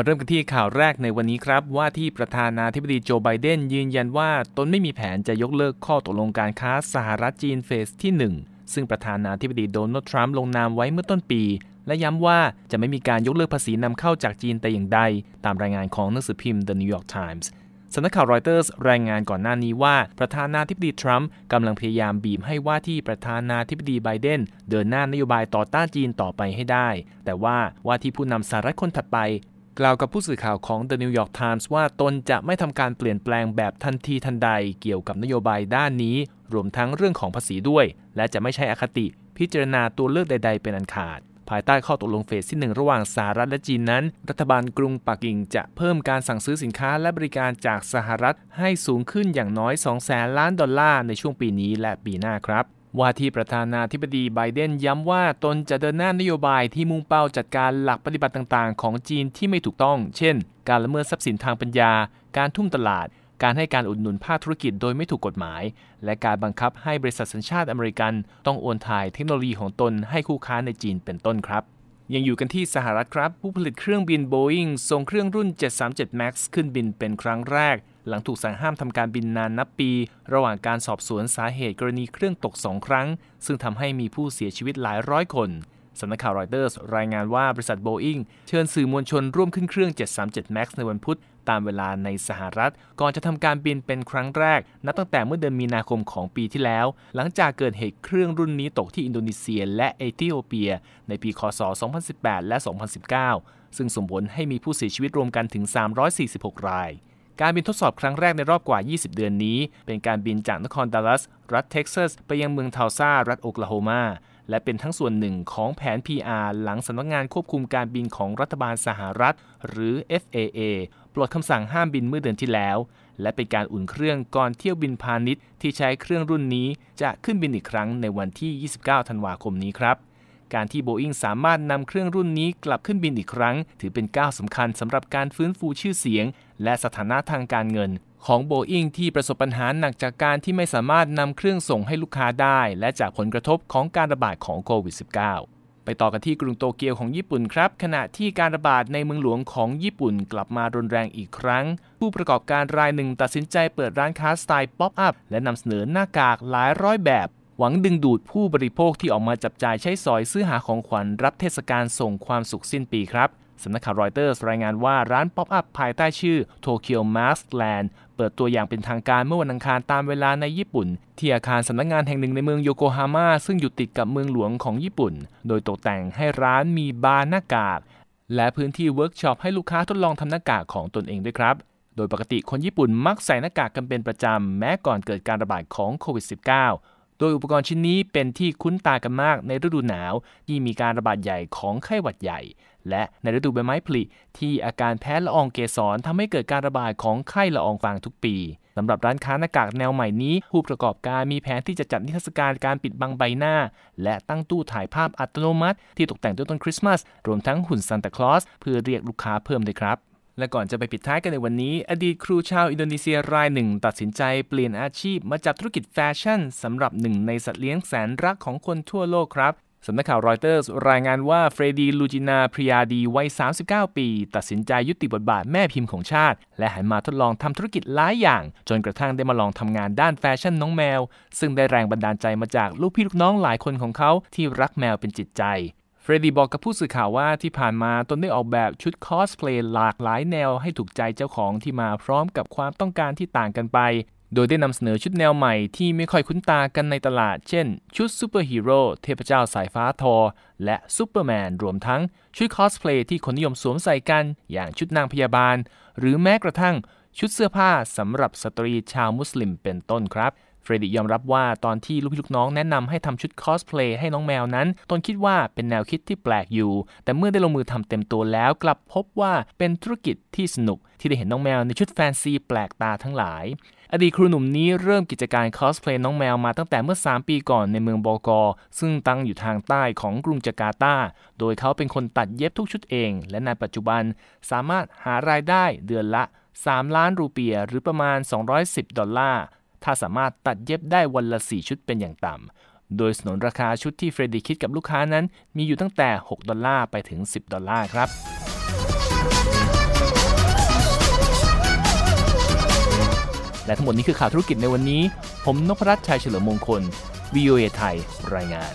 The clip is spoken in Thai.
มาเริ่มกันที่ข่าวแรกในวันนี้ครับ ว่าที่ประธานาธิบดีโจไบเดนยืนยันว่าตนไม่มีแผนจะยกเลิกข้อตกลงการค้าสหรัฐจีนเฟสที่ 1 ซึ่งประธานาธิบดีโดนัลด์ทรัมป์ลงนามไว้เมื่อต้นปี และย้ำว่าจะไม่มีการยกเลิกภาษีนำเข้าจากจีนแต่อย่างใด ตามรายงานของหนังสือพิมพ์ The New York Times สำนักข่าวรอยเตอร์สรายงานก่อนหน้านี้ว่า ประธานาธิบดีทรัมป์กำลังพยายามบีบให้ว่าที่ประธานาธิบดีไบเดนเดินหน้านโยบายต่อต้านจีนต่อไปให้ได้ แต่ว่าว่าที่ผู้นำสหรัฐคนถัดไป กล่าวกับผู้สื่อข่าวของ The New York Times ว่าตนจะไม่ทำการเปลี่ยนแปลงแบบทันทีทันใดเกี่ยวกับนโยบายด้านนี้ รวมทั้งเรื่องของภาษีด้วย และจะไม่ใช่อคติ พิจารณาตัวเลือกใด ๆ เป็นอันขาด ภายใต้ข้อตกลงเฟสที่ 1 ระหว่างสหรัฐและจีนนั้น รัฐบาลกรุงปักกิ่งจะเพิ่มการสั่งซื้อสินค้าและบริการจากสหรัฐให้สูงขึ้นอย่างน้อย2แสนล้านดอลลาร์ในช่วงปีนี้และปีหน้าครับ ว่าที่ประธานาธิบดีไบเดนย้ำว่าตนจะเดินหน้านโยบายที่มุ่งเป้าจัดการหลักปฏิบัติต่างๆ ของจีนที่ไม่ถูกต้อง เช่น การละเมิดทรัพย์สินทางปัญญา การทุ่มตลาด การให้การอุดหนุนภาคธุรกิจโดยไม่ถูกกฎหมาย และการบังคับให้บริษัทสัญชาติอเมริกัน ต้องโอนถ่ายเทคโนโลยีของตนให้คู่ค้าในจีนเป็นต้นครับยังอยู่กันที่สหรัฐครับ ผู้ผลิตเครื่องบิน Boeing ส่งเครื่องรุ่น 737 MAX ขึ้นบินเป็นครั้งแรก หลังถูกสั่งห้ามทำการบินนานนับปี ระหว่างการสอบสวนสาเหตุกรณีเครื่องตกสองครั้ง ซึ่งทำให้มีผู้เสียชีวิตหลายร้อยคนสำนักข่าวรอยเตอร์สรายงานว่าบริษัทโบอิงเชิญสื่อมวลชนร่วมขึ้นเครื่อง 737 MAX ในวันพุธ ตามเวลาในสหรัฐ ก่อนจะทำการบินเป็นครั้งแรก นับตั้งแต่เมื่อเดือนมีนาคมของปีที่แล้ว หลังจากเกิดเหตุเครื่องรุ่นนี้ตกที่อินโดนีเซียและเอธิโอเปีย ในปีคศ 2018 และ 2019 ซึ่งส่งผลให้มีผู้เสียชีวิตรวมกันถึง 346 ราย การบินทดสอบครั้งแรกในรอบกว่า 20 เดือนนี้ เป็นการบินจากนครดัลลัส รัฐเท็กซัส ไปยังเมืองทัลซารัฐโอคลาโฮมา และเป็นทั้งส่วนหนึ่งของแผน PR หลังสำนักงานควบคุมการบินของรัฐบาลสหรัฐ หรือ FAA ปลดคำสั่งห้ามบินเมื่อเดือนที่แล้ว และเป็นการอุ่นเครื่องก่อนเที่ยวบินพาณิชย์ที่ใช้เครื่องรุ่นนี้จะขึ้นบินอีกครั้งในวันที่ 29 ธันวาคมนี้ครับการที่โบอิงสามารถนำเครื่องรุ่นนี้กลับขึ้นบินอีกครั้ง ถือเป็นก้าวสำคัญสำหรับการฟื้นฟูชื่อเสียง และสถานะทางการเงิน ของโบอิงที่ประสบปัญหาหนักจากการที่ไม่สามารถนำเครื่องส่งให้ลูกค้าได้ และจากผลกระทบของการระบาดของโควิด -19 ไปต่อกันที่กรุงโตเกียวของญี่ปุ่นครับ ขณะที่การระบาดในเมืองหลวงของญี่ปุ่นกลับมารุนแรงอีกครั้ง ผู้ประกอบการรายหนึ่งตัดสินใจเปิดร้านค้าสไตล์ป๊อปอัพและนำเสนอหน้ากากหลายร้อยแบบ หวังดึงดูดผู้บริโภคที่ออกมาจับจ่ายใช้สอยซื้อหาของขวัญรับเทศกาลส่งความสุขสิ้นปีครับ สำนักข่าวรอยเตอร์รายงานว่าร้านป๊อปอัพภายใต้ชื่อ Tokyo Mask Land เปิดตัวอย่างเป็นทางการเมื่อวันอังคารตามเวลาในญี่ปุ่น ที่อาคารสำนักงานแห่งหนึ่งในเมืองโยโกฮาม่าซึ่งอยู่ติดกับเมืองหลวงของญี่ปุ่น โดยตกแต่งให้ร้านมีบาร์หน้ากากและพื้นที่เวิร์กช็อปให้ลูกค้าทดลองทำหน้ากากของตนเองด้วยครับ โดยปกติคนญี่ปุ่นมักใส่หน้ากากกันเป็นประจำ แม้ก่อนเกิดการระบาดของโควิด -19 โดยอุปกรณ์ชิ้นนี้เป็นที่คุ้นตากันมากในฤดูหนาว ที่มีการระบาดใหญ่ของไข้หวัดใหญ่ และในฤดูใบไม้ผลิที่อาการแพ้ละอองเกสรทำให้เกิดการระบาดของไข้ละอองฟางทุกปีสำหรับร้านค้าหน้ากากแนวใหม่นี้ ผู้ประกอบการมีแผนที่จะจัดนิทรรศการการปิดบังใบหน้า และตั้งตู้ถ่ายภาพอัตโนมัติ ที่ตกแต่งด้วยต้นคริสต์มาสรวมทั้งหุ่นซานตาคลอสเพื่อเรียกลูกค้าเพิ่มด้วยครับและก่อนจะไปปิดท้ายกันในวันนี้ อดีตครูชาวอินโดนีเซียรายหนึ่ง ตัดสินใจเปลี่ยนอาชีพมาจับธุรกิจแฟชั่นสำหรับหนึ่งในสัตว์เลี้ยงแสนรักของคนทั่วโลกครับ สำนักข่าวรอยเตอร์สรายงานว่าเฟรดดี้ลูจินาพริยาดีวัย 39 ปี ตัดสินใจยุติบทบาทแม่พิมพ์ของชาติ และหันมาทดลองทำธุรกิจหลายอย่าง จนกระทั่งได้มาลองทำงานด้านแฟชั่นน้องแมว ซึ่งได้แรงบันดาลใจมาจากลูกพี่ลูกน้องหลายคนของเขาที่รักแมวเป็นจิตใจเฟรดดี้บอกกับผู้สื่อข่าวว่าที่ผ่านมาตนได้ออกแบบชุดคอสเพลย์หลากหลายแนวให้ถูกใจเจ้าของที่มาพร้อมกับความต้องการที่ต่างกันไป โดยได้นำเสนอชุดแนวใหม่ที่ไม่ค่อยคุ้นตากันในตลาด เช่น ชุดซูเปอร์ฮีโร่เทพเจ้าสายฟ้าธอร์ และซูเปอร์แมนรวมทั้งชุดคอสเพลย์ที่คนนิยมสวมใส่กัน อย่างชุดนางพยาบาล หรือแม้กระทั่งชุดเสื้อผ้าสำหรับสตรีชาวมุสลิมเป็นต้นครับเฟรดดี้ยอมรับว่าตอนที่ลูกพี่ลูกน้องแนะนำให้ทำชุดคอสเพลย์ให้น้องแมวนั้น ตนคิดว่าเป็นแนวคิดที่แปลกอยู่ แต่เมื่อได้ลงมือทำเต็มตัวแล้วกลับพบว่าเป็นธุรกิจที่สนุก ที่ได้เห็นน้องแมวในชุดแฟนซีแปลกตาทั้งหลาย อดีตครูหนุ่มนี้เริ่มกิจการคอสเพลย์น้องแมวมาตั้งแต่เมื่อ 3 ปีก่อนในเมืองโบกอร์ซึ่งตั้งอยู่ทางใต้ของกรุงจาการ์ตา โดยเขาเป็นคนตัดเย็บทุกชุดเอง และในปัจจุบันสามารถหารายได้เดือนละ 3 ล้านรูเปียห์หรือประมาณ 210 ดอลลาร์ ถ้าสามารถตัดเย็บได้วันละ 4 ชุดเป็นอย่างต่ำโดยสนนราคาชุดที่เฟรดดี้คิดกับลูกค้านั้น มีอยู่ตั้งแต่ 6 ดอลลาร์ไปถึง 10 ดอลลาร์ครับ และทั้งหมดนี้คือข่าวธุรกิจในวันนี้ ผมนพรัตน์ชัยเฉลิมมงคล VOA ไทยรายงาน